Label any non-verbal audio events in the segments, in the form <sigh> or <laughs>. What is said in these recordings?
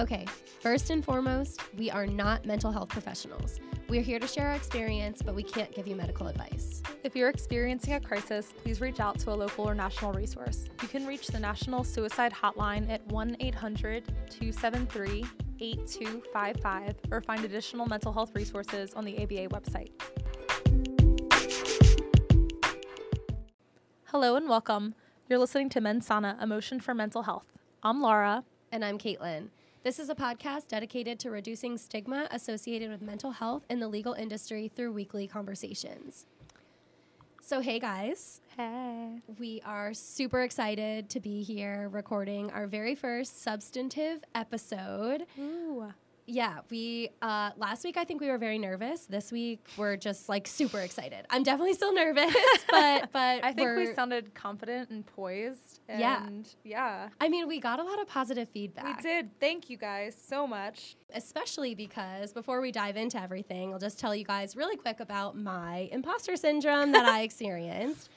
Okay, first and foremost, we are not mental health professionals. We're here to share our experience, but we can't give you medical advice. If you're experiencing a crisis, please reach out to a local or national resource. You can reach the National Suicide Hotline at 1 800 273 8255 or find additional mental health resources on the ABA website. Hello and welcome. You're listening to Mensana Emotion for Mental Health. I'm Laura. And I'm Caitlin. This is a podcast dedicated to reducing stigma associated with mental health in the legal industry through weekly conversations. So, hey guys. Hey. We are super excited to be here recording our very first substantive episode. Ooh yeah, we uh, last week I think we were very nervous. This week we're just like super excited. I'm definitely still nervous, <laughs> but but I think we sounded confident and poised. And yeah, yeah. I mean, we got a lot of positive feedback. We did. Thank you guys so much. Especially because before we dive into everything, I'll just tell you guys really quick about my imposter syndrome that I <laughs> experienced.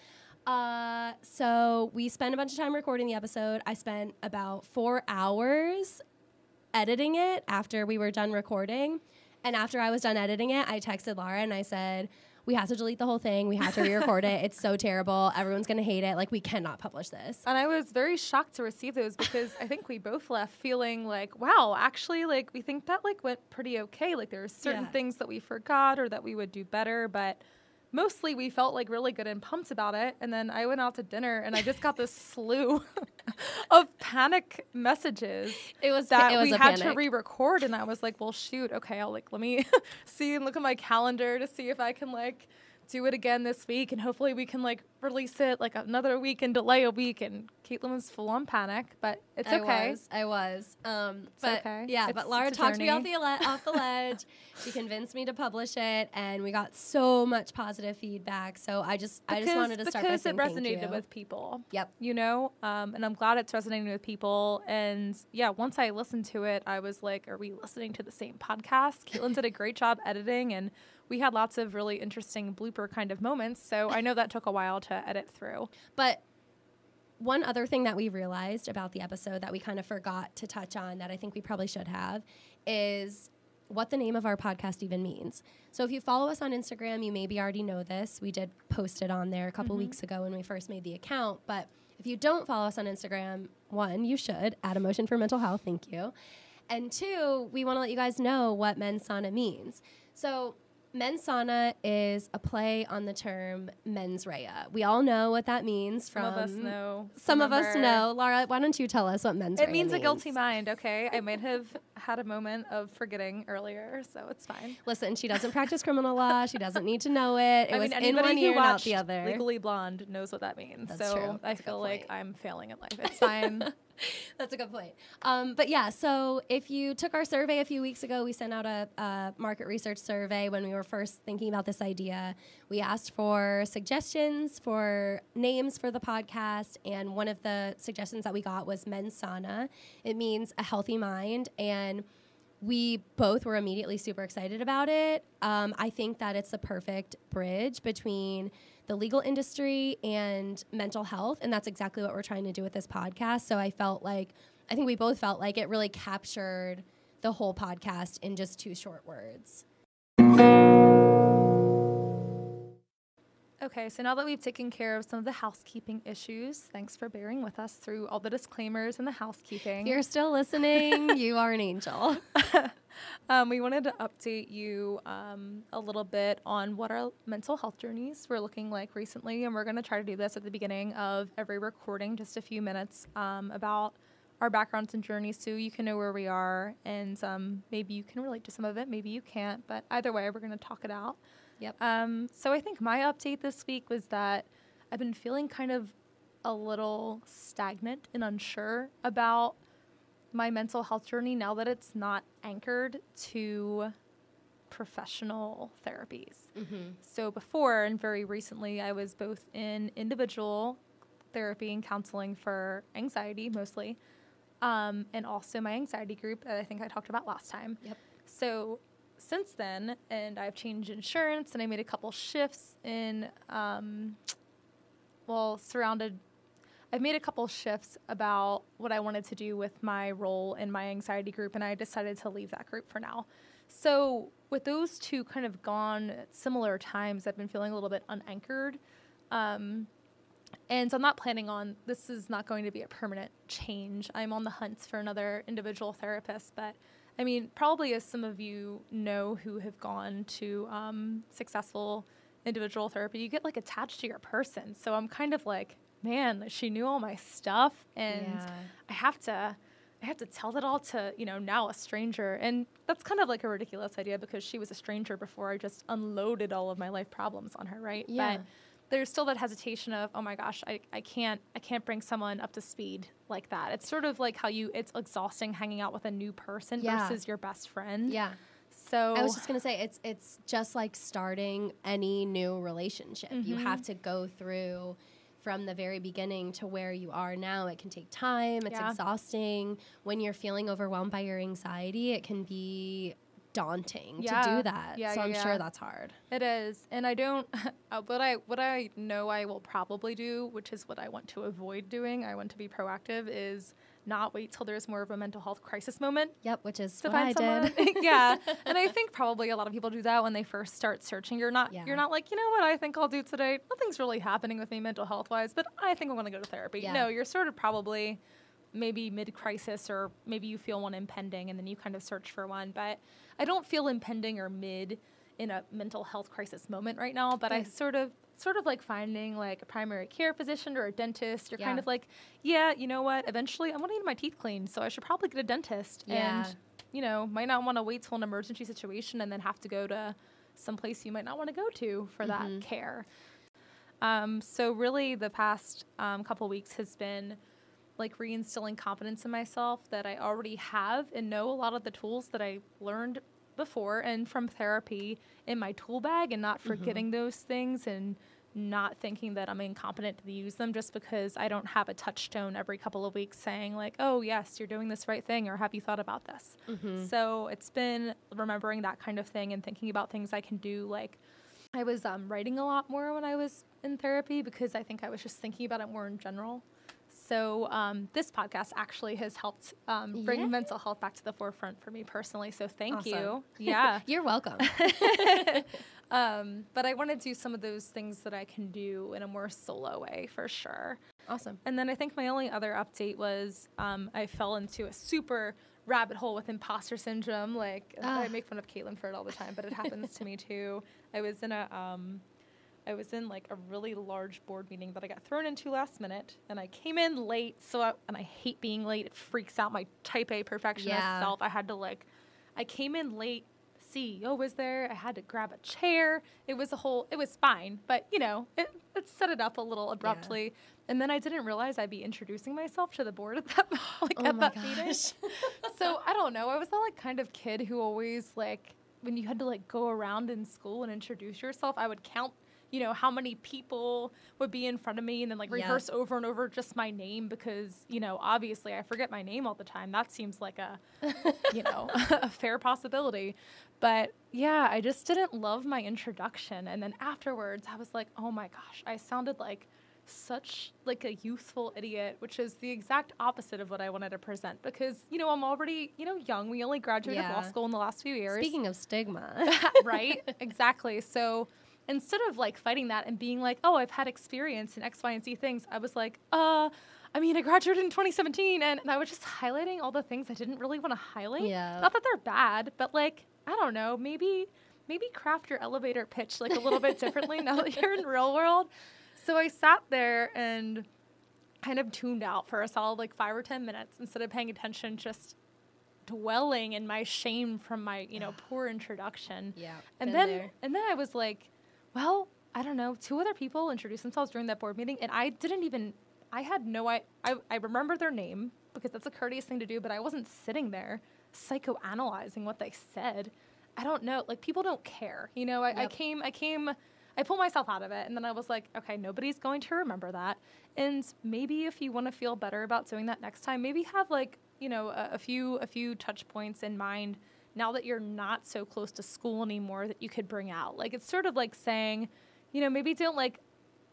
Uh, so we spent a bunch of time recording the episode. I spent about four hours editing it after we were done recording. And after I was done editing it, I texted Laura and I said, we have to delete the whole thing. We have to re-record it. It's so terrible. Everyone's gonna hate it. Like we cannot publish this. And I was very shocked to receive those because I think we both left feeling like, wow, actually, like we think that like went pretty okay. Like there are certain Yeah. things that we forgot or that we would do better, but mostly we felt like really good and pumped about it. And then I went out to dinner and I just got this <laughs> slew of panic messages It was that it was we had to re-record and i was like well shoot okay i'll like let me <laughs> see and look at my calendar to see if i can like do it again this week and hopefully we can like release it like another week and delay a week and caitlin was full on panic but it's okay. I okay was. I was. Um, but okay. yeah, It's- but Laura it's talked me off the ele- off the <laughs> ledge. she convinced me to publish it, and we got so much positive feedback. So I just I just wanted to start because it resonated with people Yep. you know um, and i'm glad it's resonating with people and yeah once i listened to it i was like are we listening to the same podcast caitlin did a great job editing and we had lots of really interesting blooper kind of moments so i know that took a while to edit through But one other thing that we realized about the episode that we kind of forgot to touch on that I think we probably should have is what the name of our podcast even means. So if you follow us on Instagram, you maybe already know this. We did post it on there a couple mm-hmm. weeks ago when we first made the account. But if you don't follow us on Instagram, one, you should at Emotion for Mental Health. Thank you. And two, we want to let you guys know what mens sana means. So Mens sana is a play on the term mens rea. We all know what that means From some of us know Some of us know. Laura, why don't you tell us what mens rea means? it means a guilty mind okay i might have had a moment of forgetting earlier so it's fine Listen, she doesn't practice criminal law. She doesn't need to know it. <laughs> It I was mean, in anybody one who ear and out watched the other. Legally Blonde knows what that means. That's so true. I That's a good feel like. I'm failing at life. It's fine. <laughs> That's a good point. Um, but yeah, so if you took our survey a few weeks ago, we sent out a, a market research survey when we were first thinking about this idea. We asked for suggestions for names for the podcast, and one of the suggestions that we got was mens sana. It means a healthy mind, and we both were immediately super excited about it. Um, I think that it's the perfect bridge between the legal industry and mental health, and that's exactly what we're trying to do with this podcast. So I felt like, I think we both felt like it really captured the whole podcast in just two short words. Okay, so now that we've taken care of some of the housekeeping issues, thanks for bearing with us through all the disclaimers and the housekeeping. If you're still listening, <laughs> you are an angel. <laughs> um, we wanted to update you um, a little bit on what our mental health journeys were looking like recently, and we're going to try to do this at the beginning of every recording, just a few minutes um, about our backgrounds and journeys, so you can know where we are, and um, maybe you can relate to some of it, maybe you can't, but either way, we're going to talk it out. Yep. Um, so I think my update this week was that I've been feeling kind of a little stagnant and unsure about my mental health journey now that it's not anchored to professional therapies. So before and very recently, I was both in individual therapy and counseling for anxiety mostly, um, and also my anxiety group that I think I talked about last time. Yep. So since then, and I've changed insurance and I made a couple shifts in, um, well, surrounded. I've made a couple shifts about what I wanted to do with my role in my anxiety group, and I decided to leave that group for now. So, with those two kind of gone at similar times, I've been feeling a little bit unanchored. Um, and so I'm not planning on this is not going to be a permanent change. I'm on the hunt for another individual therapist, but I mean, probably as some of you know who have gone to um, successful individual therapy, you get like attached to your person. So I'm kind of like, man, she knew all my stuff, and Yeah. I have to. I have to tell that all to, you know, now a stranger. And that's kind of like a ridiculous idea because she was a stranger before I just unloaded all of my life problems on her, right? Yeah. But there's still that hesitation of, oh my gosh, I, I can't I can't bring someone up to speed like that. It's sort of like how you it's exhausting hanging out with a new person Yeah. versus your best friend. Yeah. So I was just gonna say it's it's just like starting any new relationship. You Mm-hmm. have to go through from the very beginning to where you are now. It can take time. It's Yeah. exhausting. When you're feeling overwhelmed by your anxiety, it can be daunting Yeah. to do that. Yeah, so yeah, I'm yeah. sure that's hard. It is, and I don't. <laughs> Uh, what I what I know I will probably do, which is what I want to avoid doing. I want to be proactive. Is not wait till there's more of a mental health crisis moment Yep, which is to what I someone. <laughs> yeah, <laughs> and I think probably a lot of people do that when they first start searching. You're not Yeah. you're not like you know what I think I'll do today. Nothing's really happening with me mental health wise, but I think I'm going to go to therapy. Yeah. No, you're sort of probably maybe mid crisis or maybe you feel one impending and then you kind of search for one. But I don't feel impending or mid in a mental health crisis moment right now. But I sort of sort of like finding like a primary care physician or a dentist. You're kind of like, yeah, you know what? Eventually, I'm gonna need my teeth cleaned, so I should probably get a dentist. Yeah. And you know, might not want to wait till an emergency situation and then have to go to some place you might not want to go to for that care. Um, so really, the past um, couple weeks has been like reinstilling confidence in myself that I already have and know a lot of the tools that I learned before and from therapy in my tool bag and not forgetting those things and not thinking that I'm incompetent to use them just because I don't have a touchstone every couple of weeks saying like, "Oh, yes, you're doing this right thing," or "Have you thought about this?" So it's been remembering that kind of thing and thinking about things I can do. Like I was um, writing a lot more when I was in therapy because I think I was just thinking about it more in general. So um, this podcast actually has helped um, bring mental health back to the forefront for me personally. So thank Awesome. you. <laughs> Yeah. You're welcome. <laughs> um, but I want to do some of those things that I can do in a more solo way for sure. awesome. And then I think my only other update was um, I fell into a super rabbit hole with imposter syndrome. Like I Ah. make fun of Caitlin for it all the time, but it happens to me too. I was in a um, I was in like a really large board meeting that I got thrown into last minute, and I came in late. So I, and I hate being late. It freaks out my Type A perfectionist Yeah. self. I had to like, I came in late. CEO was there. I had to grab a chair. It was a whole. It was fine, but you know, it, it set it up a little abruptly. And then I didn't realize I'd be introducing myself to the board <laughs> at that like Oh at that meeting. <laughs> so I don't know. I was that like kind of kid who always like when you had to like go around in school and introduce yourself. I would count, you know, how many people would be in front of me, and then like Yeah. rehearse over and over just my name because you know obviously I forget my name all the time. That seems like a you <laughs> know <laughs> a fair possibility. But yeah, I just didn't love my introduction, and then afterwards I was like, oh my gosh, I sounded like such like a youthful idiot, which is the exact opposite of what I wanted to present because you know I'm already you know young. We only graduated law school in the last few years, Speaking of stigma, <laughs> right? Exactly. So instead of like fighting that and being like, oh, I've had experience in X, Y, and Z things, I was like, uh. I mean, I graduated in 2017, and, and I was just highlighting all the things I didn't really want to highlight. Yeah. Not that they're bad, but like, I don't know, maybe maybe craft your elevator pitch like a little bit differently now that you're in real world. So I sat there and kind of tuned out for a solid like five or ten minutes instead of paying attention, just dwelling in my shame from my you know <sighs> poor introduction. Yeah, And then there. and then I was like, well, I don't know. Two other people introduced themselves during that board meeting, and I didn't even. I had no. I I, I remember their name because that's a courteous thing to do, but I wasn't sitting there psychoanalyzing what they said. I don't know. Like people don't care. You know. I, I came. I came. I pulled myself out of it, and then I was like, okay, nobody's going to remember that. And maybe if you want to feel better about doing that next time, maybe have like you know a, a few a few touch points in mind now that you're not so close to school anymore that you could bring out. Like it's sort of like saying, you know, maybe don't like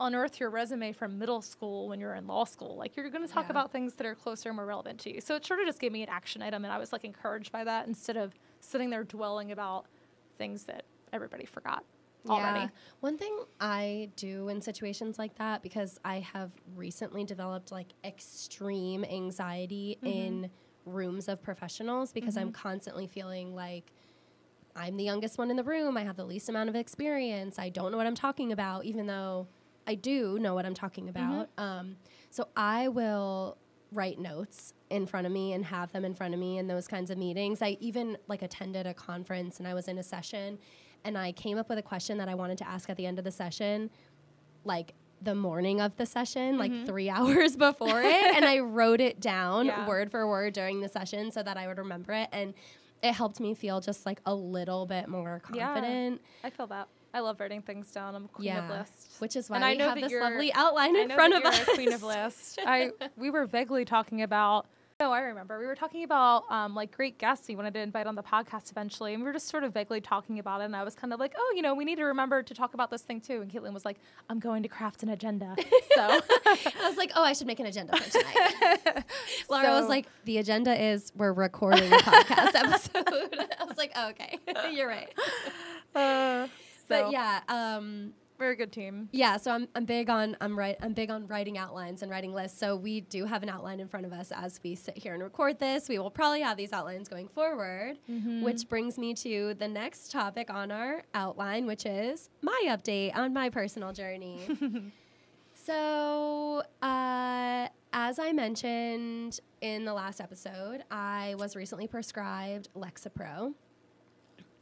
unearth your resume from middle school when you're in law school. Like you're going to talk Yeah. about things that are closer and more relevant to you. So it sort of just gave me an action item, and I was like encouraged by that instead of sitting there dwelling about things that everybody forgot already. Yeah. One thing I do in situations like that, because I have recently developed like extreme anxiety Mm-hmm. in rooms of professionals because I'm constantly feeling like I'm the youngest one in the room. I have the least amount of experience. I don't know what I'm talking about, even though I do know what I'm talking about. Um, so I will write notes in front of me and have them in front of me in those kinds of meetings. I even like attended a conference and I was in a session and I came up with a question that I wanted to ask at the end of the session, like the morning of the session, like mm-hmm. three <laughs> hours before it. and I wrote it down Yeah. word for word during the session so that I would remember it. And it helped me feel just like a little bit more Yeah. confident. I feel that. I love writing things down. I'm a queen of lists. Which is why And I know have this lovely outline I in know front of you're us. queen of lists. I we were vaguely talking about. No, I remember we were talking about um, like great guests we wanted to invite on the podcast eventually, and we were just sort of vaguely talking about it. And I was kind of like, oh, you know, we need to remember to talk about this thing too. And Caitlin was like, I'm going to craft an agenda. <laughs> So I was like, oh, I should make an agenda for tonight. <laughs> Laura was like, the agenda is we're recording a podcast episode. <laughs> I was like, oh, okay, you're right. uh, But yeah, um, we're good team. yeah. So I'm, I'm big on I'm right I'm big on writing outlines and writing lists. So we do have an outline in front of us as we sit here and record this. We will probably have these outlines going forward, which brings me to the next topic on our outline, which is my update on my personal journey. <laughs> So, uh, as I mentioned in the last episode, I was recently prescribed Lexapro.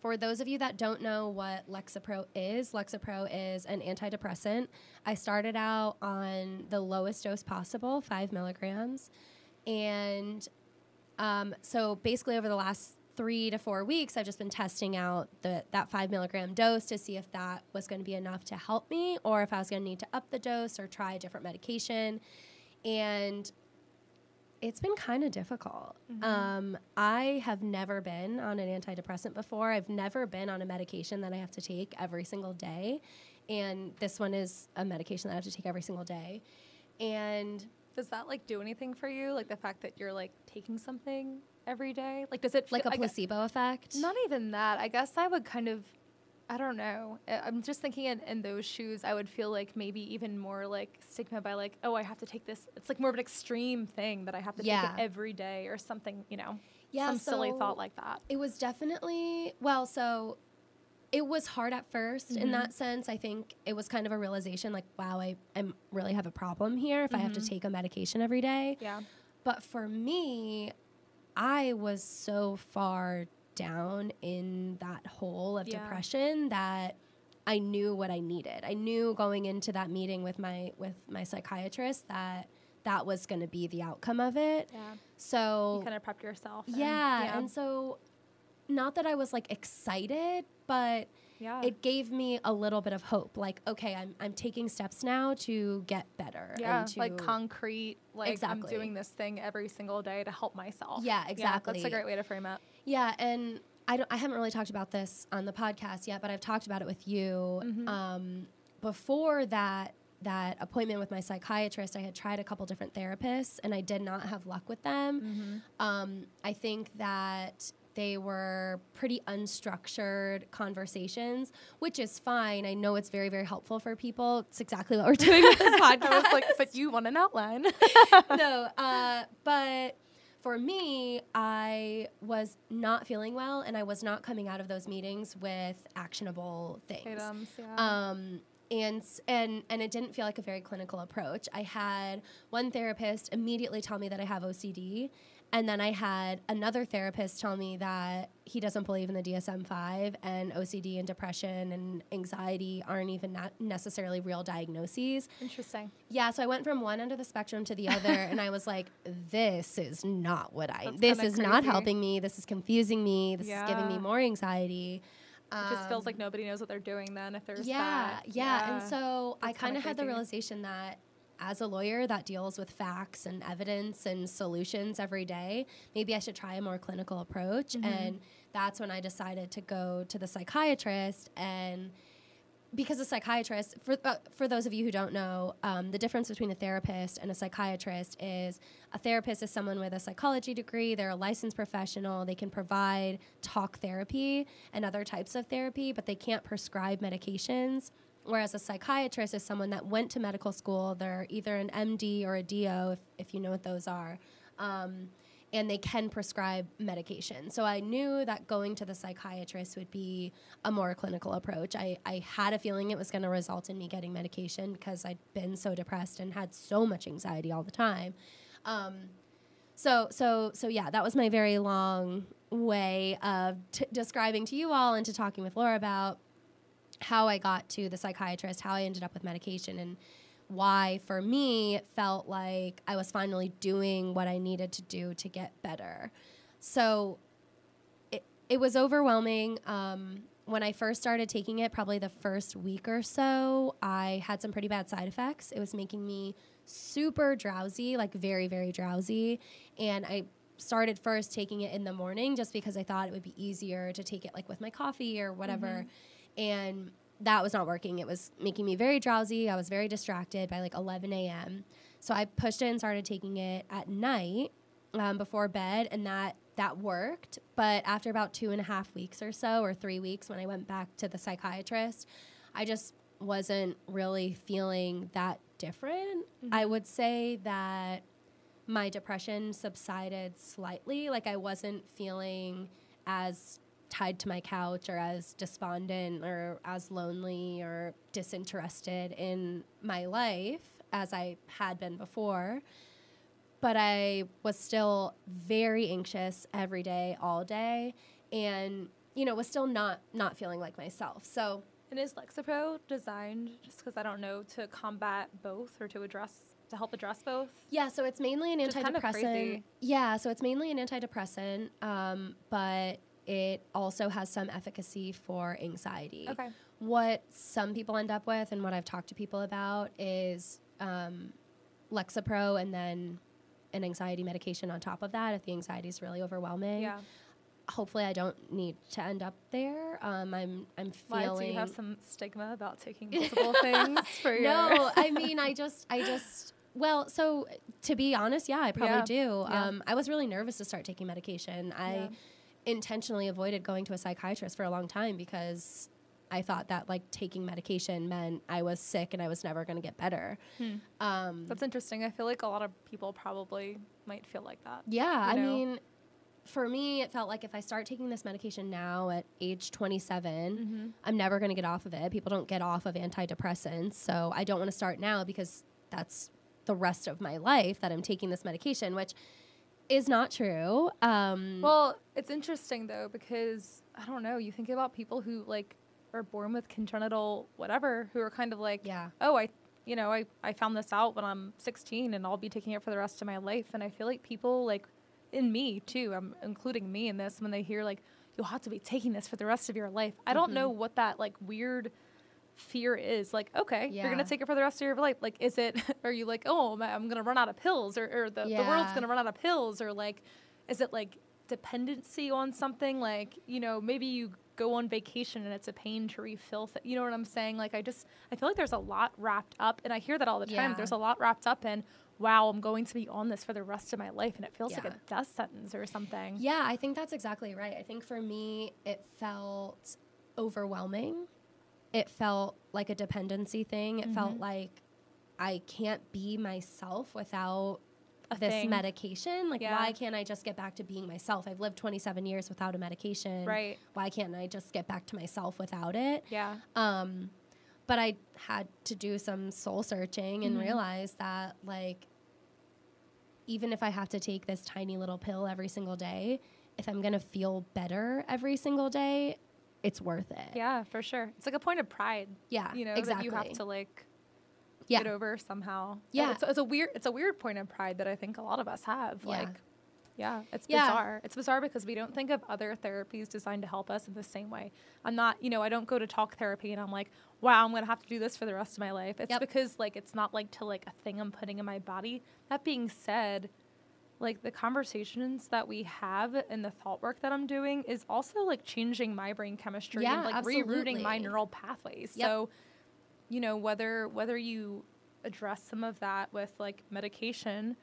For those of you that don't know what Lexapro is, Lexapro is an antidepressant. I started out on the lowest dose possible, five milligrams. And um, so basically, over the last three to four weeks, I've just been testing out the, that five milligram dose to see if that was going to be enough to help me or if I was going to need to up the dose or try a different medication. And it's been kind of difficult. Um, I have never been on an antidepressant before. I've never been on a medication that I have to take every single day. And this one is a medication that I have to take every single day. And Does that like do anything for you? Like the fact that you're like taking something every day? Like does it like a placebo effect. Not even that. I guess I would kind of, I don't know. I'm just thinking in, in those shoes, I would feel like maybe even more like stigma by like, oh, I have to take this. It's like more of an extreme thing that I have to Yeah. take it every day or something, you know, Yeah, some silly thought like that. It was definitely well, so it was hard at 1st in mm-hmm. that sense. I think it was kind of a realization like, wow, I, I really have a problem here if I have to mm-hmm. take a medication every day. Yeah. But for me, I was so far down in that hole of Yeah. depression that I knew what I needed. I knew going into that meeting with my with my psychiatrist that that was going to be the outcome of it. Yeah. So You kind of prepped yourself. and- yeah, and so not that I was like excited, but yeah. it gave me a little bit of hope. Like, okay, I'm I'm taking steps now to get better. yeah, and to, like concrete, like Exactly. I'm doing this thing every single day to help myself. Yeah, exactly. that's a great way to frame it. Yeah, and I don't I haven't really talked about this on the podcast yet, but I've talked about it with you. Mm-hmm. Um, before that that appointment with my psychiatrist, I had tried a couple different therapists, and I did not have luck with them. Mm-hmm. Um, I think that they were pretty unstructured conversations, which is fine. I know it's very, very helpful for people. It's exactly what we're doing with this <laughs> podcast. Like, but you want an outline. <laughs> no, uh, but for me, I was not feeling well, and I was not coming out of those meetings with actionable things. Items, yeah. Um, and and and it didn't feel like a very clinical approach. I had one therapist immediately tell me that I have OCD, and then I had another therapist tell me that he doesn't believe in the DSM five, and OCD and depression and anxiety aren't even not necessarily real diagnoses. Interesting. Yeah, so I went from one end of the spectrum to the <laughs> other, and I was like, "This is not what I. That's this is not helping me. This is confusing me. This is giving me more anxiety." It just feels Um, like nobody knows what they're doing then if there's yeah, that. yeah, And so I That's kind kinda of had the realization that as a lawyer that deals with facts and evidence and solutions every day, maybe I should try a more clinical approach. Mm-hmm. And that's when I decided to go to the psychiatrist and because a psychiatrist, for uh, for those of you who don't know, um, the difference between a therapist and a psychiatrist is a therapist is someone with a psychology degree. They're a licensed professional. They can provide talk therapy and other types of therapy, but they can't prescribe medications. Whereas a psychiatrist is someone that went to medical school. They're either an MD or a DO, if, if you know what those are. Um, and they can prescribe medication. So I knew that going to the psychiatrist would be a more clinical approach. I, I had a feeling it was going to result in me getting medication because I'd been so depressed and had so much anxiety all the time. Um, so so so yeah, that was my very long way of describing to you all and to talking with Laura about how I got to the psychiatrist, how I ended up with medication, and why for me it felt like I was finally doing what I needed to do to get better. So it, it was overwhelming. Um, when I first started taking it, probably the first week or so, I had some pretty bad side effects. It was making me super drowsy, like very, very drowsy. And I started first taking it in the morning just because I thought it would be easier to take it like with my coffee or whatever. Mm-hmm. And that was not working. It was making me very drowsy. I was very distracted by like 11 a.m. So I pushed it and started taking it at night um, before bed, and that that worked. But after about two and a half weeks or so, or three weeks, when I went back to the psychiatrist, I just wasn't really feeling that different. Mm-hmm. I would say that my depression subsided slightly. Like I wasn't feeling as tied to my couch or as despondent or as lonely or disinterested in my life as I had been before. But I was still very anxious every day, all day, and you know was still not not feeling like myself. So. And is Lexapro designed just because I don't know to combat both or to address to help address both? Yeah, so it's mainly an antidepressant. Kind of yeah, so it's mainly an antidepressant, um, but it also has some efficacy for anxiety. Okay. What some people end up with, and what I've talked to people about, is um, Lexapro and then an anxiety medication on top of that if the anxiety is really overwhelming. Yeah. Hopefully, I don't need to end up there. Um, I'm I'm feeling. Why do you have some stigma about taking multiple things <laughs> for your? No, I mean I just I just well, so to be honest, yeah, I probably yeah. do. Yeah. Um, I was really nervous to start taking medication. I yeah intentionally avoided going to a psychiatrist for a long time because I thought that like taking medication meant I was sick and I was never going to get better. Hmm. Um, That's interesting. I feel like a lot of people probably might feel like that. Yeah, you know? I mean, for me, it felt like if I start taking this medication now at age 27, mm-hmm. I'm never going to get off of it. People don't get off of antidepressants, so I don't want to start now because that's the rest of my life that I'm taking this medication, which is not true. Um, well, it's interesting though because I don't know. You think about people who like are born with congenital whatever, who are kind of like, yeah, oh, I, you know, I I found this out when I'm 16 and I'll be taking it for the rest of my life. And I feel like people like, in me too, I'm including me in this when they hear like you'll have to be taking this for the rest of your life. I don't mm-hmm. know what that like weird fear is like okay yeah. you're gonna take it for the rest of your life like is it <laughs> are you like oh i'm gonna run out of pills or, or the, yeah. the world's gonna run out of pills or like is it like dependency on something like you know maybe you go on vacation and it's a pain to refill th- you know what i'm saying like i just i feel like there's a lot wrapped up and i hear that all the time yeah. there's a lot wrapped up in wow i'm going to be on this for the rest of my life and it feels yeah. like a death sentence or something yeah i think that's exactly right i think for me it felt overwhelming it felt like a dependency thing. It mm-hmm. felt like I can't be myself without a this thing. medication. Like, yeah. why can't I just get back to being myself? I've lived 27 years without a medication. Right. Why can't I just get back to myself without it? Yeah. Um, but I had to do some soul searching and mm-hmm. realize that, like, even if I have to take this tiny little pill every single day, if I'm going to feel better every single day, it's worth it. Yeah, for sure. It's like a point of pride. Yeah, you know exactly. that you have to like yeah. get over somehow. Yeah, it's, it's, a weird it's a weird point of pride that I think a lot of us have. Yeah. Like, yeah, it's yeah. bizarre. It's bizarre because we don't think of other therapies designed to help us in the same way. I'm not, you know, I don't go to talk therapy and I'm like, wow, I'm gonna have to do this for the rest of my life. It's yep. because like it's not like to like a thing I'm putting in my body. That being said, like the conversations that we have and the thought work that I'm doing is also like changing my brain chemistry yeah, and like absolutely. rerouting my neural pathways. Yep. So you know, whether whether you address some of that with like medication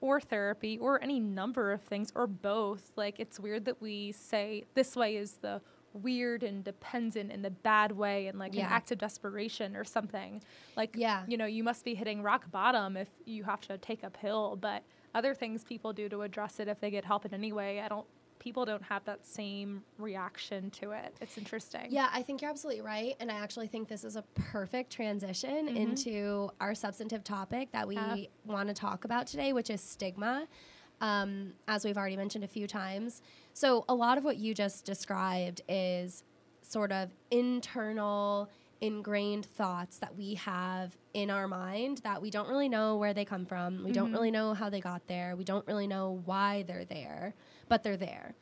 or therapy or any number of things or both, like it's weird that we say this way is the weird and dependent in the bad way and like Yeah. an act of desperation or something. Like, Yeah. you know, you must be hitting rock bottom if you have to take a pill, but other things people do to address it if they get help in any way, I don't, people don't have that same reaction to it. It's interesting. Yeah, I think you're absolutely right. And I actually think this is a perfect transition Mhm. into our substantive topic that we Yeah. want to talk about today, which is stigma, um, as we've already mentioned a few times. So, a lot of what you just described is sort of internal, ingrained thoughts that we have in our mind that we don't really know where they come from. We don't Mhm. really know how they got there. We don't really know why they're there, but they're there.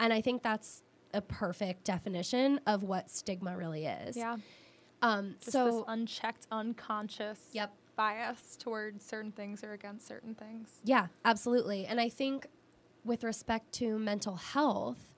And I think that's a perfect definition of what stigma really is. Yeah. Um, Just so, this unchecked, unconscious Yep. bias towards certain things or against certain things. yeah, absolutely. And I think with respect to mental health,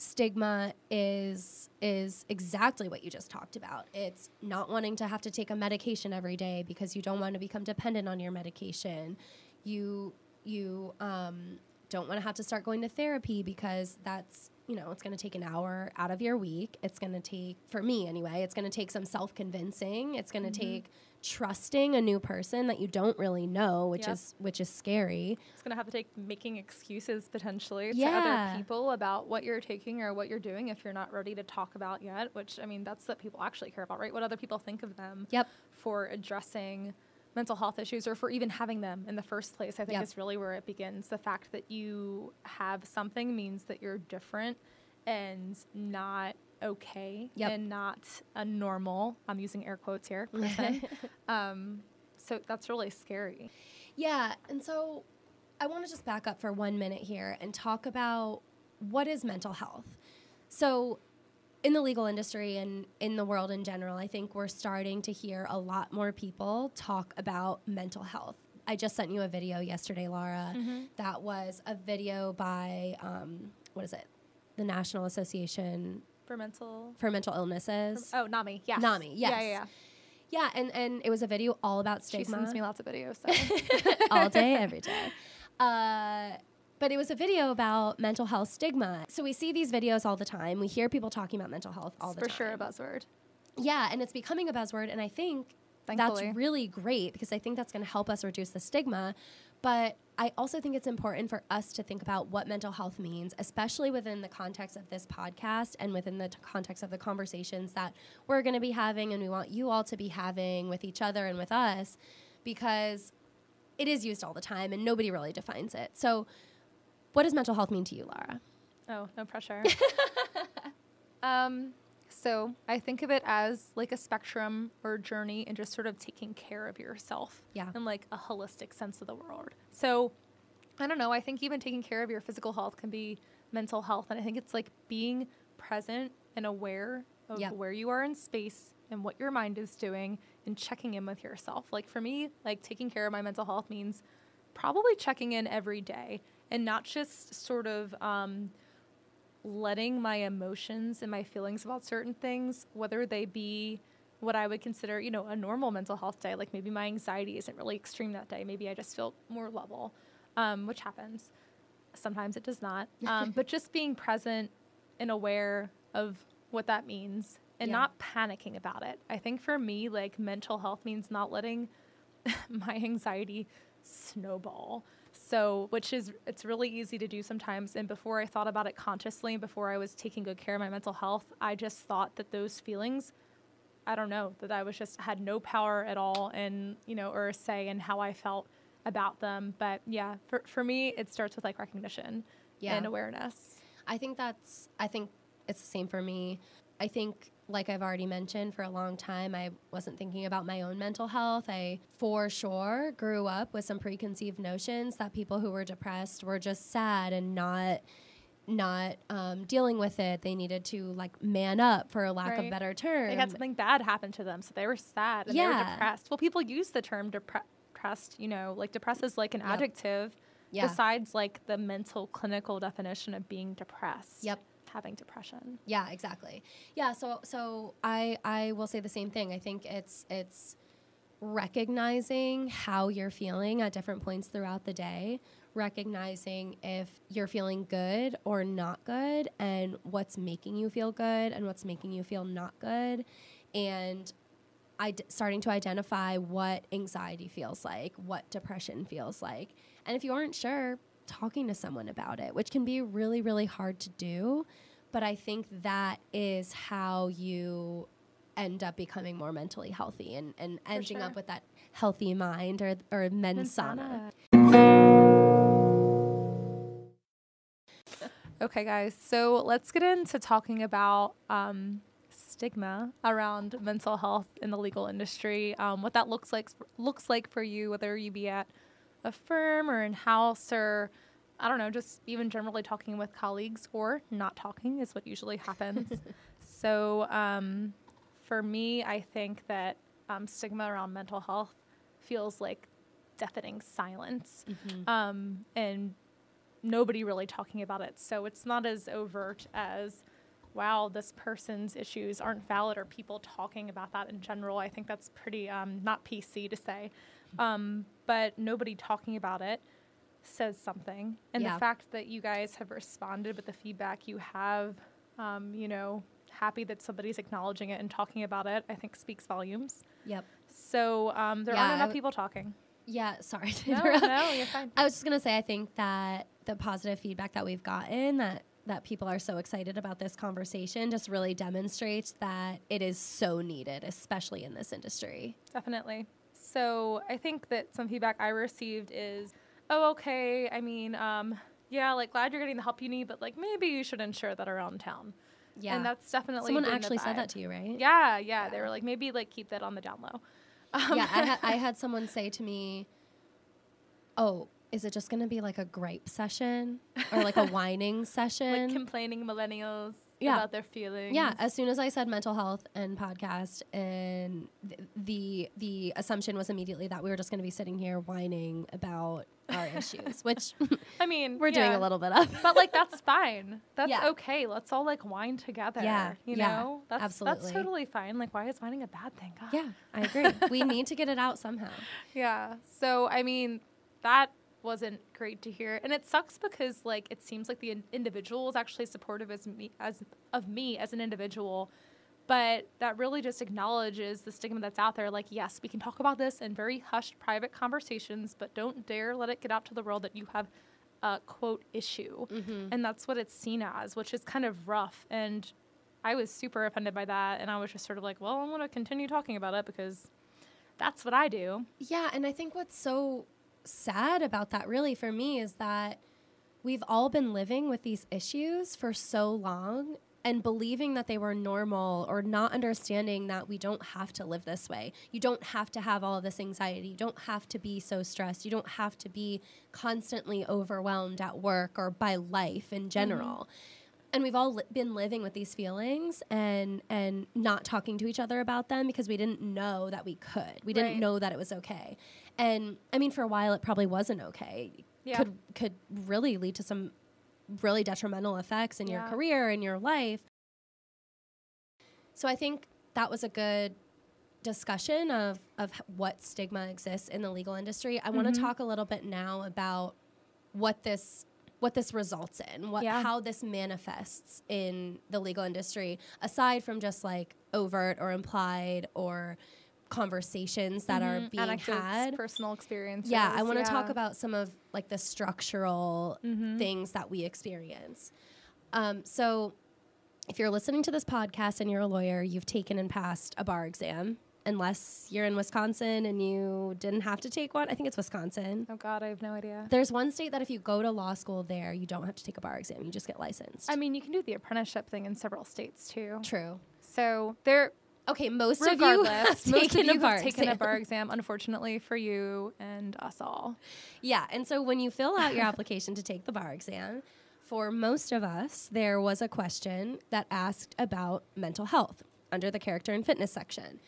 stigma is is exactly what you just talked about. It's not wanting to have to take a medication every day because you don't want to become dependent on your medication. You you um, don't want to have to start going to therapy because that's you know it's going to take an hour out of your week. It's going to take for me anyway. It's going to take some self convincing. It's going to mm-hmm. take trusting a new person that you don't really know, which is which is scary. It's going to have to take making excuses potentially to Yeah. other people about what you're taking or what you're doing if you're not ready to talk about yet, which I mean, that's what people actually care about, right? What other people think of them Yep. for addressing mental health issues or for even having them in the first place. I think Yep. is really where it begins. The fact that you have something means that you're different and not okay Yep. and not a normal, I'm using air quotes here, <laughs> person. um, so that's really scary. Yeah, and so I want to just back up for one minute here and talk about what is mental health. So, in the legal industry and in the world in general, I think we're starting to hear a lot more people talk about mental health. I just sent you a video yesterday, Laura, that was a video by, um, what is it? The National Association For mental for Mental Illnesses. Oh, NAMI. Yes. NAMI, Yeah, yes. yeah, yeah. Yeah, and, and it was a video all about stigma. She sends me lots of videos. So. <laughs> all day, every day. <laughs> Uh, but it was a video about mental health stigma. So we see these videos all the time. We hear people talking about mental health all the for time. For sure a buzzword. Yeah, and it's becoming a buzzword. And I think Thankfully. that's really great because I think that's going to help us reduce the stigma. But I also think it's important for us to think about what mental health means, especially within the context of this podcast and within the t- context of the conversations that we're going to be having and we want you all to be having with each other and with us because it is used all the time and nobody really defines it. So, what does mental health mean to you, Laura? Oh, no pressure. <laughs> um, so I think of it as like a spectrum or journey and just sort of taking care of yourself. Yeah. In like a holistic sense of the world. So I don't know. I think even taking care of your physical health can be mental health. And I think it's like being present and aware of Yep. where you are in space and what your mind is doing and checking in with yourself. Like for me, like taking care of my mental health means probably checking in every day and not just sort of um, letting my emotions and my feelings about certain things, whether they be what I would consider, you know, a normal mental health day, like maybe my anxiety isn't really extreme that day. Maybe I just feel more level, um, which happens. Sometimes it does not. <laughs> Um, but just being present and aware of what that means and Yeah. not panicking about it. I think for me, like mental health means not letting <laughs> my anxiety snowball. So, which is, it's really easy to do sometimes. And before I thought about it consciously, before I was taking good care of my mental health, I just thought that those feelings, I don't know, that I was just had no power at all and, you know, or a say in how I felt about them. But yeah, for, for me, it starts with like recognition Yeah. and awareness. I think that's I think it's the same for me. I think like I've already mentioned for a long time I wasn't thinking about my own mental health. I for sure grew up with some preconceived notions that people who were depressed were just sad and not not um, dealing with it. They needed to like man up for a lack of Right. better term. They had something bad happen to them, so they were sad and they were depressed. Well, people use the term depre- depressed, you know, like depressed is like an Yep. adjective Yeah. besides like the mental clinical definition of being depressed. Yep. Having depression. Yeah, exactly. Yeah, so so I I will say the same thing. I think it's it's recognizing how you're feeling at different points throughout the day, recognizing if you're feeling good or not good and what's making you feel good and what's making you feel not good and I starting to identify what anxiety feels like, what depression feels like. And if you aren't sure, talking to someone about it, which can be really, really hard to do. But I think that is how you end up becoming more mentally healthy and, and ending sure. up with that healthy mind or, or mensana. Okay, guys, so let's get into talking about um, stigma around mental health in the legal industry. Um, what that looks like looks like for you, whether you be at a firm or in house or I don't know, just even generally talking with colleagues or not talking is what usually happens. <laughs> so um, for me, I think that um, stigma around mental health feels like deafening silence mm-hmm. um, and nobody really talking about it. So it's not as overt as, wow, this person's issues aren't valid or people talking about that in general. I think that's pretty um, not PC to say. Um, but nobody talking about it says something. And yeah. the fact that you guys have responded with the feedback you have, um, you know, happy that somebody's acknowledging it and talking about it, I think speaks volumes. Yep. So um, there yeah, aren't enough w- people talking. Yeah, sorry. no, no, you're fine. I was just gonna say, I think that the positive feedback that we've gotten that that people are so excited about this conversation just really demonstrates that it is so needed, especially in this industry. Definitely. So I think that some feedback I received is, oh, okay. I mean, um, yeah, like glad you're getting the help you need, but like maybe you should ensure that around town. Yeah, and that's definitely someone actually said that to you, right? Yeah, yeah, yeah, They were like, maybe like keep that on the down low. Um, yeah, I, ha- I <laughs> had someone say to me, "Oh, is it just going to be like a gripe session or like a <laughs> whining session? Like complaining millennials yeah. about their feelings. Yeah, as soon as I said mental health and podcast and th- the the assumption was immediately that we were just going to be sitting here whining about our <laughs> issues, which I mean, we're yeah. doing a little bit of. but like that's fine. That's yeah. okay. Let's all like whine together. Yeah. You know? That's absolutely. that's totally fine. Like why is whining a bad thing? God. Yeah, I agree. <laughs> we need to get it out somehow. Yeah. So I mean, that wasn't great to hear. And it sucks because like it seems like the in- individual is actually supportive as me as of me as an individual. But that really just acknowledges the stigma that's out there. Like yes we can talk about this in very hushed private conversations but don't dare let it get out to the world that you have a quote issue. Mm-hmm. and that's what it's seen as which is kind of rough. And i was super offended by that. And i was just sort of like well i'm going to continue talking about it because that's what i do. Yeah and i think what's so sad about that, really, for me, is that we've all been living with these issues for so long and believing that they were normal or not understanding that we don't have to live this way. You don't have to have all of this anxiety. You don't have to be so stressed. You don't have to be constantly overwhelmed at work or by life in general. Mm-hmm and we've all li- been living with these feelings and and not talking to each other about them because we didn't know that we could. We didn't know that it was okay. And I mean, for a while, it probably wasn't okay. Yeah. Could could really lead to some really detrimental effects in yeah. your career and your life. So I think that was a good discussion of of what stigma exists in the legal industry. I mm-hmm. want to talk a little bit now about what this what this results in, what yeah. how this manifests in the legal industry, aside from just like overt or implied or conversations that mm-hmm. are being Anecdotes, had, personal experiences. Yeah, I want to yeah. talk about some of like the structural mm-hmm. things that we experience. Um, so, if you're listening to this podcast and you're a lawyer, you've taken and passed a bar exam unless you're in Wisconsin and you didn't have to take one. I think it's Wisconsin. Oh God, I have no idea. There's one state that if you go to law school there, you don't have to take a bar exam. You just get licensed. I mean, you can do the apprenticeship thing in several states too. True. So there. Okay, most regardless, of you most of you have <laughs> taken a bar exam, unfortunately for you and us all. Yeah, and so when you fill out your application to take the bar exam, for most of us, there was a question that asked about mental health under the character and fitness section.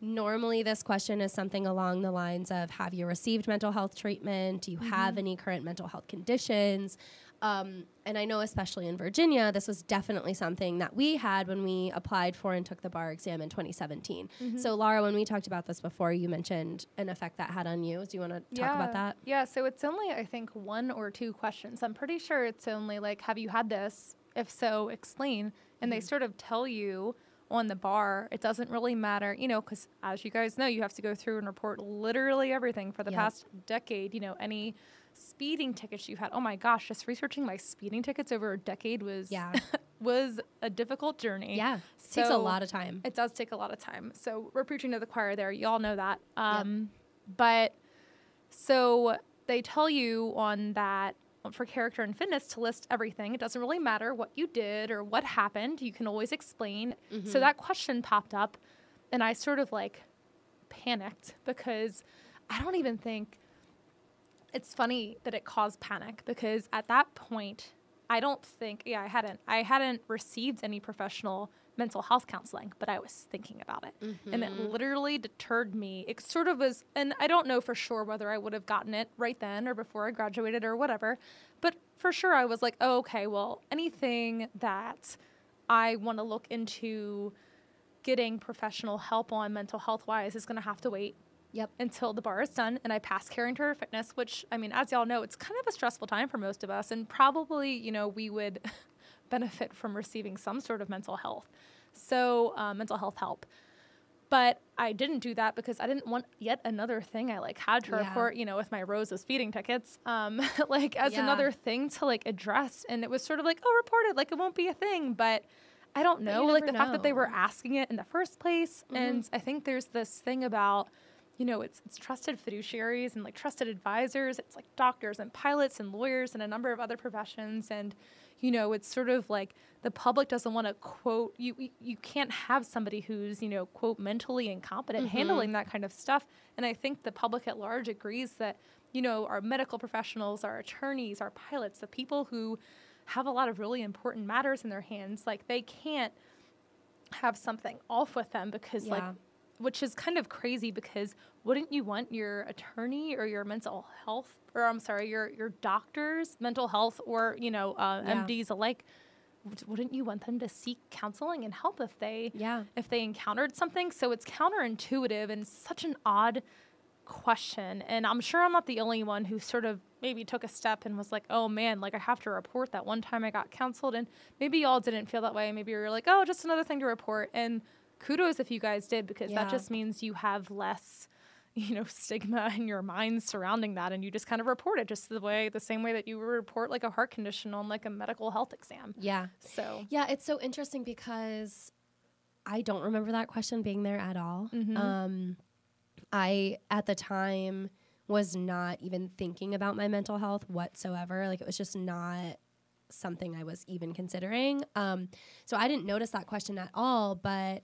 Normally, this question is something along the lines of Have you received mental health treatment? Do you mm-hmm. have any current mental health conditions? Um, and I know, especially in Virginia, this was definitely something that we had when we applied for and took the bar exam in 2017. Mm-hmm. So, Laura, when we talked about this before, you mentioned an effect that had on you. Do you want to talk about that? Yeah, so it's only, I think, one or two questions. I'm pretty sure it's only like, have you had this? If so, explain. And they Mm-hmm. sort of tell you on the bar, it doesn't really matter, you know, because as you guys know, you have to go through and report literally everything for the Yep. past decade, you know, any speeding tickets you've had. Oh my gosh, just researching my speeding tickets over a decade was Yeah. <laughs> was a difficult journey. Yeah. takes a lot of time. It does take a lot of time. So we're preaching to the choir there. Y'all know that. Um, But so they tell you on that for character and fitness to list everything. It doesn't really matter what you did or what happened. You can always explain. So that question popped up, and I sort of like panicked because I don't even think it's funny that it caused panic because at that point I don't think yeah I hadn't I hadn't received any professional mental health counseling but I was thinking about it. And it mm-hmm. literally deterred me. It sort of was and I don't know for sure whether I would have gotten it right then or before I graduated or whatever but for sure I was like oh, okay well anything that I want to look into getting professional help on mental health wise is going to have to wait Yep. until the bar is done and I pass character and fitness, which I mean, as y'all know, it's kind of a stressful time for most of us, and probably you know we would <laughs> benefit from receiving some sort of mental health, so uh, mental health help. But I didn't do that because I didn't want yet another thing I like had to Yeah. report, you know, with my Rose's feeding tickets, um, <laughs> like as Yeah. another thing to like address. And it was sort of like, oh, report it, like it won't be a thing. But I don't know, like the never fact that they were asking it in the first place. Mm-hmm. And I think there's this thing about, you know, it's it's trusted fiduciaries and like trusted advisors. It's like doctors and pilots and lawyers and a number of other professions. And, you know, it's sort of like the public doesn't want to quote you. you- can't have somebody who's you know quote mentally incompetent mm-hmm. handling that kind of stuff. And I think the public at large agrees that you know our medical professionals, our attorneys, our pilots, the people who have a lot of really important matters in their hands, like they can't have something off with them because like Yeah. Which is kind of crazy because wouldn't you want your attorney or your mental health or I'm sorry your your doctors mental health or you know uh, Yeah. MDs alike? Wouldn't you want them to seek counseling and help if they Yeah. if they encountered something? So it's counterintuitive and such an odd question. And I'm sure I'm not the only one who sort of maybe took a step and was like oh man like I have to report that one time I got counseled. And maybe y'all didn't feel that way. Maybe you're like oh just another thing to report. And kudos if you guys did because Yeah. that just means you have less <laughs> you know stigma in your mind surrounding that and you just kind of report it just the way the same way that you would report like a heart condition on like a medical health exam Yeah. so Yeah, it's so interesting because I don't remember that question being there at all. Um, I, at the time, was not even thinking about my mental health whatsoever. Like, it was just not something I was even considering. Um, so I didn't notice that question at all, but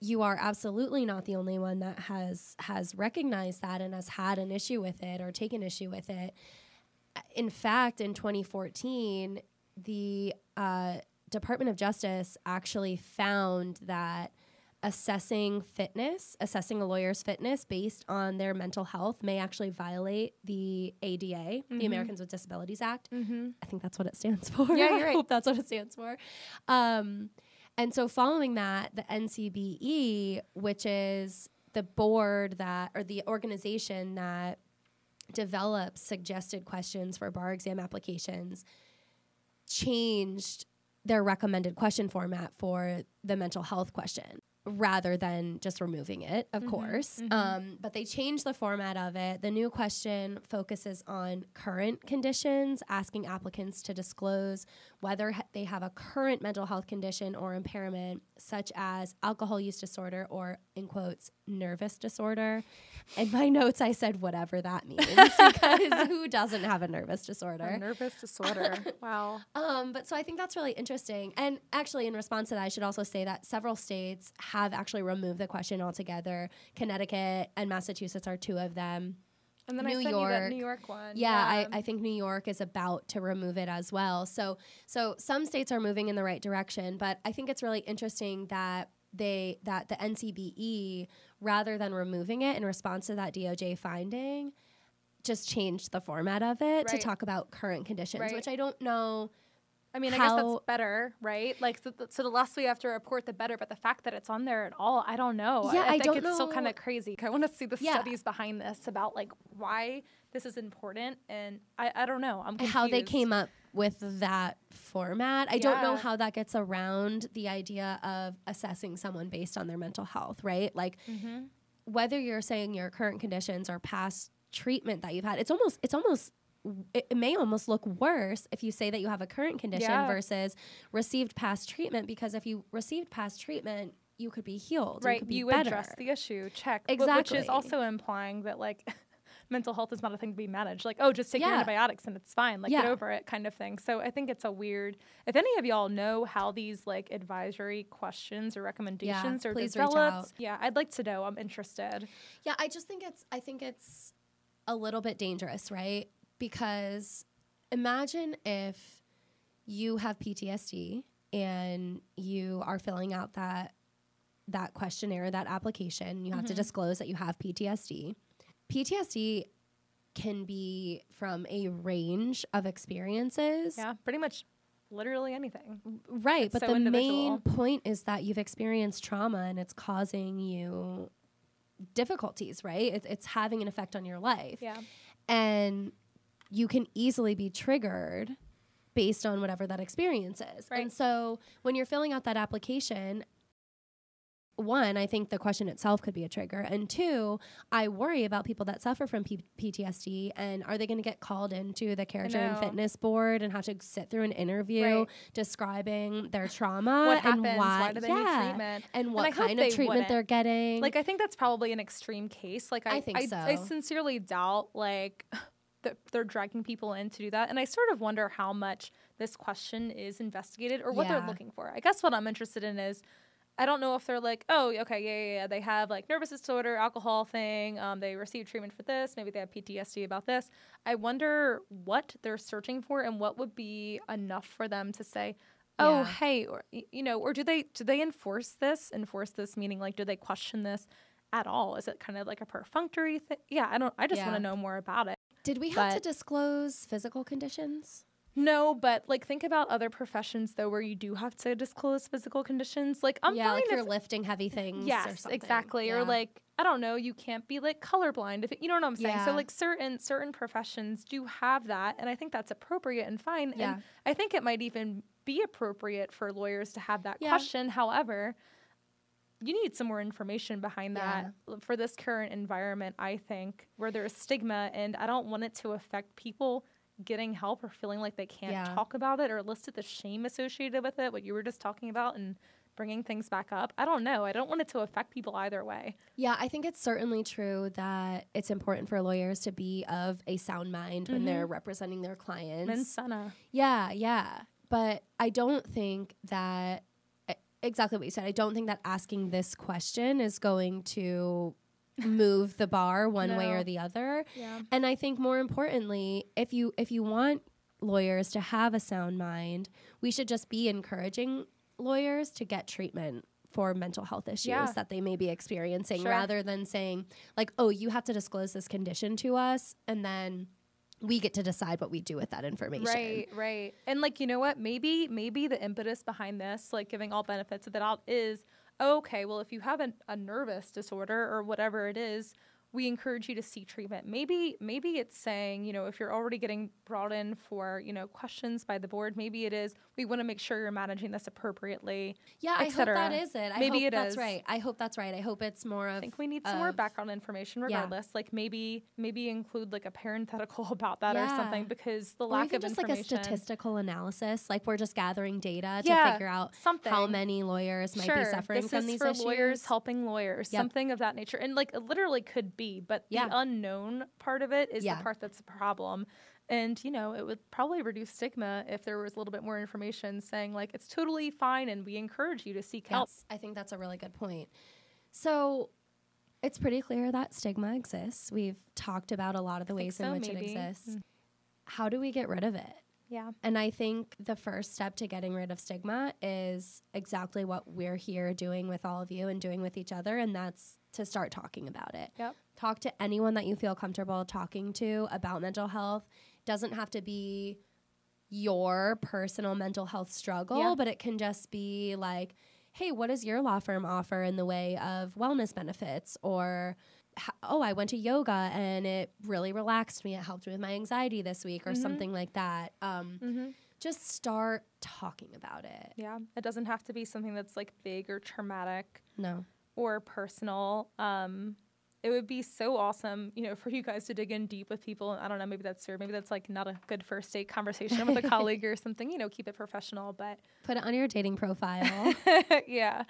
you are absolutely not the only one that has has recognized that and has had an issue with it or taken issue with it. In fact, in 2014, the uh, Department of Justice actually found that assessing fitness, assessing a lawyer's fitness based on their mental health may actually violate the ADA, the Americans with Disabilities Act. I think that's what it stands <laughs> for. Yeah, you're right. I hope that's what it stands for. Um, and so, following that, the NCBE, which is the board that, or the organization that develops suggested questions for bar exam applications, changed their recommended question format for the mental health question rather than just removing it, of course. Um, but they changed the format of it. The new question focuses on current conditions, asking applicants to disclose whether ha- they have a current mental health condition or impairment, such as alcohol use disorder or, in quotes, nervous disorder. In my notes, I said whatever that means <laughs> because who doesn't have a nervous disorder? A nervous disorder <laughs> wow Um, but so I think that's really interesting. And actually, in response to that, I should also say that several states have actually removed the question altogether. Connecticut and Massachusetts are two of them. And then New I sent you that York. New York one. Yeah, I, I think New York is about to remove it as well. So so some states are moving in the right direction, but I think it's really interesting that they that the NCBE rather than removing it in response to that DOJ finding just changed the format of it to talk about current conditions, Right. which I don't know. I mean, I guess that's better, right? Like, so, so the less we have to report, the better. But the fact that it's on there at all, I don't know. Yeah, I, I think don't it's still kind of crazy. I want to see the Yeah. studies behind this about like why this is important, and I, I don't know. I'm confused. how they came up with that format. I don't know how that gets around the idea of assessing someone based on their mental health, right? Like Mm-hmm. whether you're saying your current conditions or past treatment that you've had, it's almost it's almost it, it may almost look worse if you say that you have a current condition Yeah. versus received past treatment because if you received past treatment, you could be healed. right could be you better. address the issue check exactly which is also implying that like <laughs> mental health is not a thing to be managed like oh just take your antibiotics and it's fine like get over it kind of thing so i think it's a weird if any of y'all know how these like advisory questions or recommendations are please reach developed out. yeah i'd like to know i'm interested Yeah, I just think it's I think it's a little bit dangerous, right? Because imagine if you have PTSD and you are filling out that that questionnaire, that application, you have to Mhm. disclose that you have PTSD. PTSD can be from a range of experiences. yeah pretty much literally anything Right, It's but so the individual. main point is that you've experienced trauma and it's causing you difficulties, right? It's, it's having an effect on your life. yeah And you can easily be triggered based on whatever that experience is. Right. And so when you're filling out that application, one, I think the question itself could be a trigger. And two, I worry about people that suffer from P- PTSD and are they going to get called into the character and fitness board and have to sit through an interview Right. describing their <sighs> trauma what and happens why, why do they yeah, need treatment and what hope kind of treatment they're getting. Like I think that's probably an extreme case. Like I, I think I, so. sincerely doubt like that they're dragging people in to do that, and I sort of wonder how much this question is investigated or what they're looking for. I guess what I'm interested in is. I don't know if they're like, oh, okay, yeah, yeah, yeah. They have like nervous disorder, alcohol thing. Um, they receive treatment for this. Maybe they have PTSD about this. I wonder what they're searching for and what would be enough for them to say, oh, Yeah. hey, or you know, or do they do they enforce this? Enforce this meaning like, do they question this at all? Is it kind of like a perfunctory thing? Yeah, I don't. I just want to know more about it. Did we have to disclose physical conditions? No, but like think about other professions though, where you do have to disclose physical conditions. Like I'm yeah, like if you're lifting heavy things. or Yes, something. exactly. Yeah. Or like I don't know, you can't be like colorblind if it, you know what I'm saying. So like certain certain professions do have that, and I think that's appropriate and fine. Yeah. And I think it might even be appropriate for lawyers to have that Yeah. question. However, you need some more information behind that for this current environment. I think where there's stigma, and I don't want it to affect people getting help or feeling like they can't Yeah. talk about it or listed the shame associated with it. What you were just talking about and bringing things back up. I don't know. I don't want it to affect people either way. Yeah, I think it's certainly true that it's important for lawyers to be of a sound mind when they're mm-hmm. representing their clients. Mens sana. Yeah, yeah. But I don't think that exactly what you said. I don't think that asking this question is going to <laughs> move the bar one way or the other. Yeah. And I think more importantly, if you if you want lawyers to have a sound mind, we should just be encouraging lawyers to get treatment for mental health issues Yeah. that they may be experiencing Sure. rather than saying like, "Oh, you have to disclose this condition to us," and then we get to decide what we do with that information. Right, right. And like, you know what? Maybe maybe the impetus behind this, like giving all benefits of the doubt is okay, well, if you have a, a nervous disorder or whatever it is, we encourage you to seek treatment. Maybe maybe it's saying, you know, if you're already getting brought in for, you know, questions by the board, maybe it is we want to make sure you're managing this appropriately. Yeah, I hope that is it. I Maybe hope it that's is. right. I hope that's right. I hope it's more of I think we need some more background information yeah. regardless. Like maybe maybe include like a parenthetical <laughs> about that or something because the or lack of just like a statistical analysis. Like we're just gathering data to Yeah, figure out something. how many lawyers might be suffering this from is these for issues. lawyers helping lawyers, Yep. something of that nature, and like it literally could be, but Yeah. the unknown part of it is Yeah. the part that's a problem. And you know, it would probably reduce stigma if there was a little bit more information saying like it's totally fine, and we encourage you to seek help. Yes, I think that's a really good point. So it's pretty clear that stigma exists. We've talked about a lot of the think ways so, in which maybe. it exists. Mm. How do we get rid of it? Yeah, And I think the first step to getting rid of stigma is exactly what we're here doing with all of you and doing with each other, and that's to start talking about it. Yep. Talk to anyone that you feel comfortable talking to about mental health. Doesn't have to be your personal mental health struggle, Yeah. but it can just be like, hey, what does your law firm offer in the way of wellness benefits? Or, oh, I went to yoga and it really relaxed me. It helped with my anxiety this week, or Mhm. something like that. Um, Mm-hmm. just start talking about it. Yeah. It doesn't have to be something that's like big or traumatic No. Or personal. Um, it would be so awesome, you know, for you guys to dig in deep with people. I don't know, maybe that's weird. Maybe that's like not a good first date conversation with a <laughs> colleague or something. You know, keep it professional. But Put it on your dating profile. <laughs> yeah.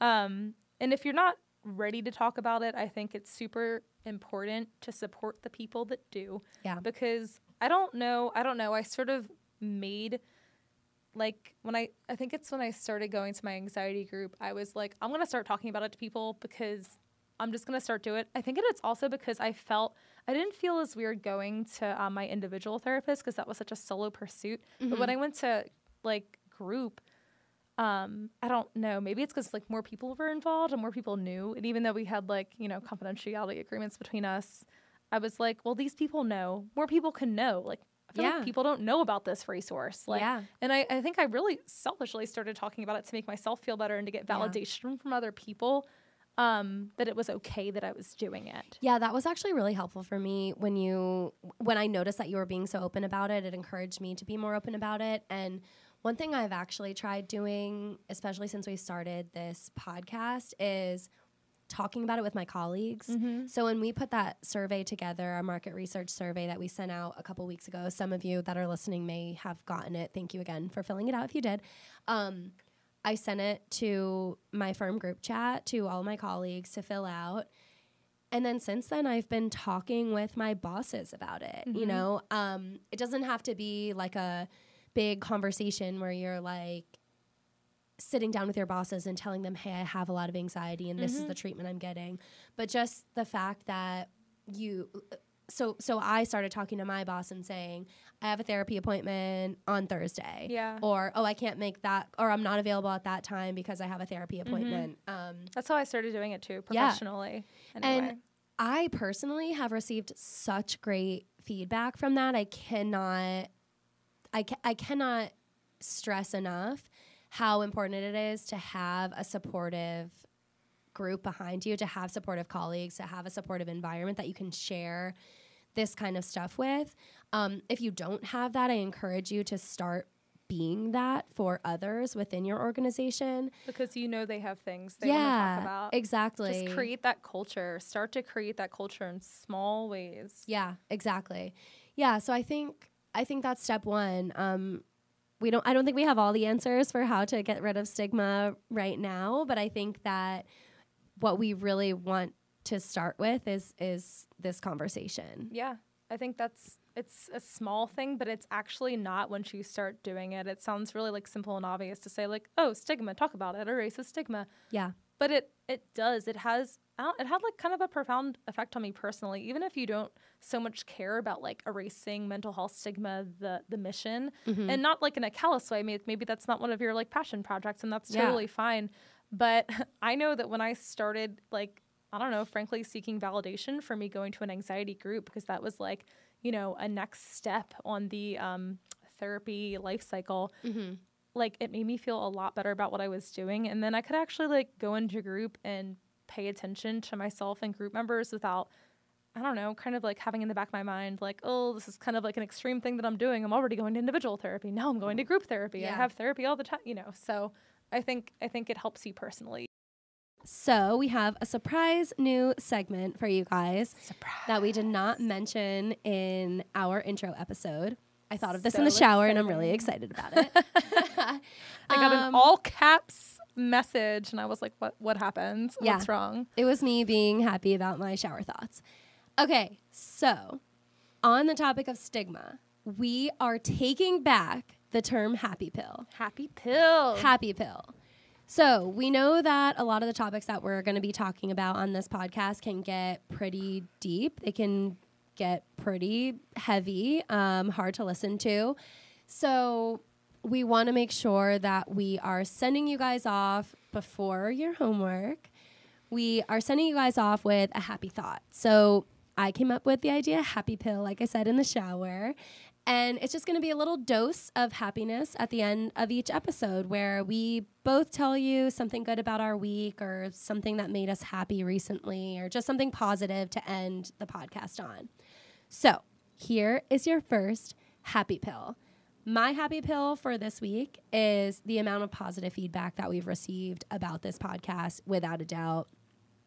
Um, and if you're not ready to talk about it, I think it's super important to support the people that do. Yeah. Because I don't know, I don't know. I sort of made like when I I think it's when I started going to my anxiety group, I was like, I'm gonna start talking about it to people because I'm just gonna start doing it. I think it's also because I felt I didn't feel as weird going to um, my individual therapist because that was such a solo pursuit. But when I went to like group, um, I don't know. Maybe it's because like more people were involved and more people knew. And even though we had like you know confidentiality agreements between us, I was like, well, these people know. More people can know. Like feel Yeah. like people don't know about this resource. Like, Yeah. and I, I think I really selfishly started talking about it to make myself feel better and to get Yeah. validation from other people. Um, that it was okay that I was doing it. Yeah, that was actually really helpful for me when you when I noticed that you were being so open about it. It encouraged me to be more open about it. And one thing I've actually tried doing, especially since we started this podcast, is talking about it with my colleagues. So when we put that survey together, our market research survey that we sent out a couple weeks ago, some of you that are listening may have gotten it. Thank you again for filling it out if you did. Um, I sent it to my firm group chat to all my colleagues to fill out. And then since then, I've been talking with my bosses about it. You know, um, it doesn't have to be like a big conversation where you're like sitting down with your bosses and telling them, hey, I have a lot of anxiety and this is the treatment I'm getting. But just the fact that you, so so I started talking to my boss and saying, I have a therapy appointment on Thursday. Yeah. Or, oh, I can't make that, or I'm not available at that time because I have a therapy appointment. Um, That's how I started doing it too, Yeah. professionally. Anyway. and I personally have received such great feedback from that. I cannot, I, ca- I cannot stress enough how important it is to have a supportive group behind you, to have supportive colleagues, to have a supportive environment that you can share this kind of stuff with. Um, if you don't have that, I encourage you to start being that for others within your organization. because you know they have things they want to yeah, talk about. exactly. Just create that culture. Start to create that culture in small ways. Yeah, exactly. Yeah, so I think I think that's step one. Um, we don't. I don't think we have all the answers for how to get rid of stigma right now, but I think that what we really want to start with is is this conversation. Yeah. I think that's it's a small thing, but it's actually not once you start doing it. It sounds really like simple and obvious to say like, oh, stigma, talk about it, erase the stigma. Yeah, But it it does. It has it had like kind of a profound effect on me personally. Even if you don't so much care about like erasing mental health stigma, the the mission, and not like in a callous way. Maybe, maybe that's not one of your like passion projects, and that's Yeah. totally fine. But <laughs> I know that when I started like I don't know, frankly, seeking validation for me going to an anxiety group because that was like, you know, a next step on the um, therapy life cycle. Like it made me feel a lot better about what I was doing, and then I could actually like go into a group and pay attention to myself and group members without. I don't know, kind of like having in the back of my mind, like, oh, this is kind of like an extreme thing that I'm doing. I'm already going to individual therapy. Now I'm going to group therapy. I have therapy all the time, you know. So I think I think it helps you personally. So we have a surprise new segment for you guys Surprise. that we did not mention in our intro episode. I thought of this in the shower, and I'm really excited about it. <laughs> I got an Um, all caps message and I was like, what what happened? Yeah. What's wrong? It was me being happy about my shower thoughts. Okay, so on the topic of stigma, we are taking back the term happy pill. Happy pill. Happy pill. So we know that a lot of the topics that we're going to be talking about on this podcast can get pretty deep. They can get pretty heavy, um, hard to listen to. So we want to make sure that we are sending you guys off before your homework we are sending you guys off with a happy thought. So I came up with the idea happy pill, like I said, in the shower. And it's just going to be a little dose of happiness at the end of each episode where we both tell you something good about our week or something that made us happy recently or just something positive to end the podcast on. So, here is your first happy pill. My happy pill for this week is the amount of positive feedback that we've received about this podcast, without a doubt.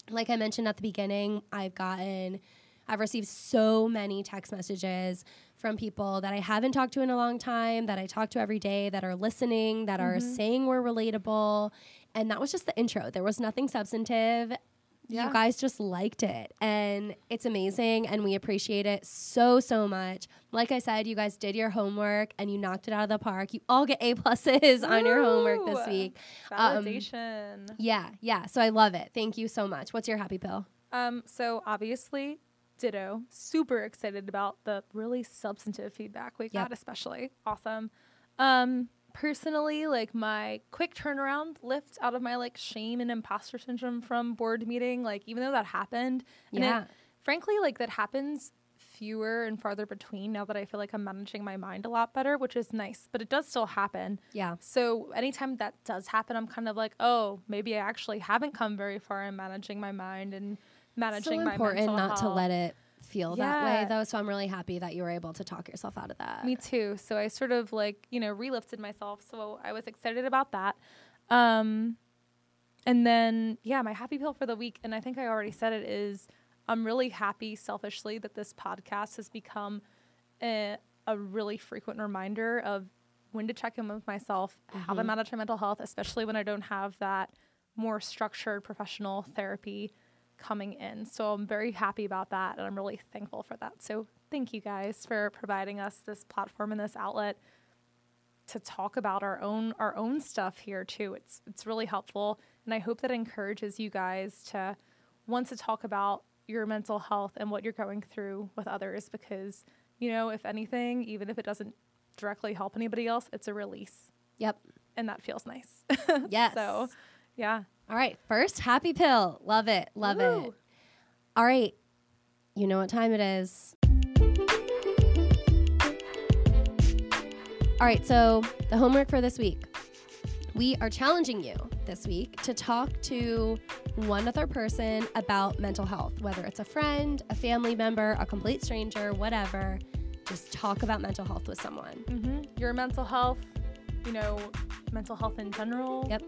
Like I mentioned at the beginning, I've gotten I've received so many text messages from people that I haven't talked to in a long time, that I talk to every day, that are listening, that are Mm-hmm. saying we're relatable. And that was just the intro. There was nothing substantive. Yeah. You guys just liked it. And it's amazing. And we appreciate it so, so much. Like I said, you guys did your homework and you knocked it out of the park. You all get A pluses on your homework this week. Um, Validation. Yeah, yeah. So I love it. Thank you so much. What's your happy pill? Um, so obviously, ditto. Super excited about the really substantive feedback we Yep. got, especially awesome. Um, personally, like my quick turnaround lift out of my like shame and imposter syndrome from board meeting, like even though that happened, and it- Yeah. frankly, like that happens fewer and farther between now that I feel like I'm managing my mind a lot better, which is nice, but it does still happen. Yeah. So anytime that does happen, I'm kind of like, oh, maybe I actually haven't come very far in managing my mind and managing so my important not to let it feel that way though so i'm really happy that you were able to talk yourself out of that Me too. So I sort of like, you know, relifted myself. So I was excited about that. Um, and then, yeah, my happy pill for the week, and I think I already said it, is I'm really happy selfishly that this podcast has become a, a really frequent reminder of when to check in with myself, how to manage my mental health, especially when I don't have that more structured professional therapy coming in. So I'm very happy about that and I'm really thankful for that. So thank you guys for providing us this platform and this outlet to talk about our own our own stuff here too. It's it's really helpful and I hope that encourages you guys to want to talk about your mental health and what you're going through with others because you know, if anything, even if it doesn't directly help anybody else, it's a release yep and that feels nice. <laughs> yes so, yeah. all right first happy pill. Love it love it. All right you know what time it is. All right so the homework for this week. We are challenging you this week to talk to one other person about mental health whether it's a friend a family member a complete stranger whatever. Just talk about mental health with someone. Hmm Your mental health, you know, mental health in general. Yep.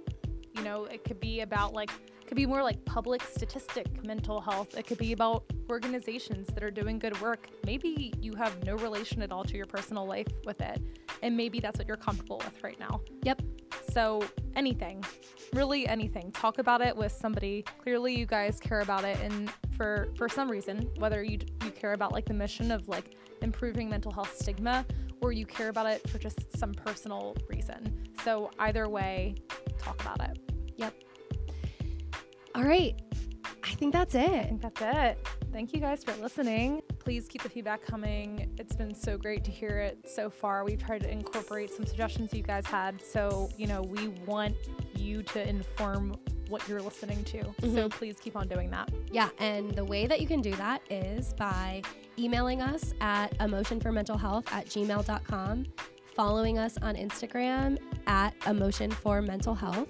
You know, it could be about like, could be more like public statistic mental health. It could be about organizations that are doing good work. Maybe you have no relation at all to your personal life with it. And maybe that's what you're comfortable with right now. yep So anything, really anything. Talk about it with somebody. Clearly, you guys care about it, and for for some reason, whether you you care about like the mission of like improving mental health stigma, or you care about it for just some personal reason. So either way, talk about it. Yep. All right. I think that's it. I think that's it. Thank you guys for listening. Please keep the feedback coming. It's been so great to hear it so far. We've tried to incorporate some suggestions you guys had. So, you know, we want you to inform what you're listening to. So mm-hmm. please keep on doing that. Yeah. And the way that you can do that is by emailing us at emotionformentalhealth at gmail.com, following us on Instagram at emotionformentalhealth,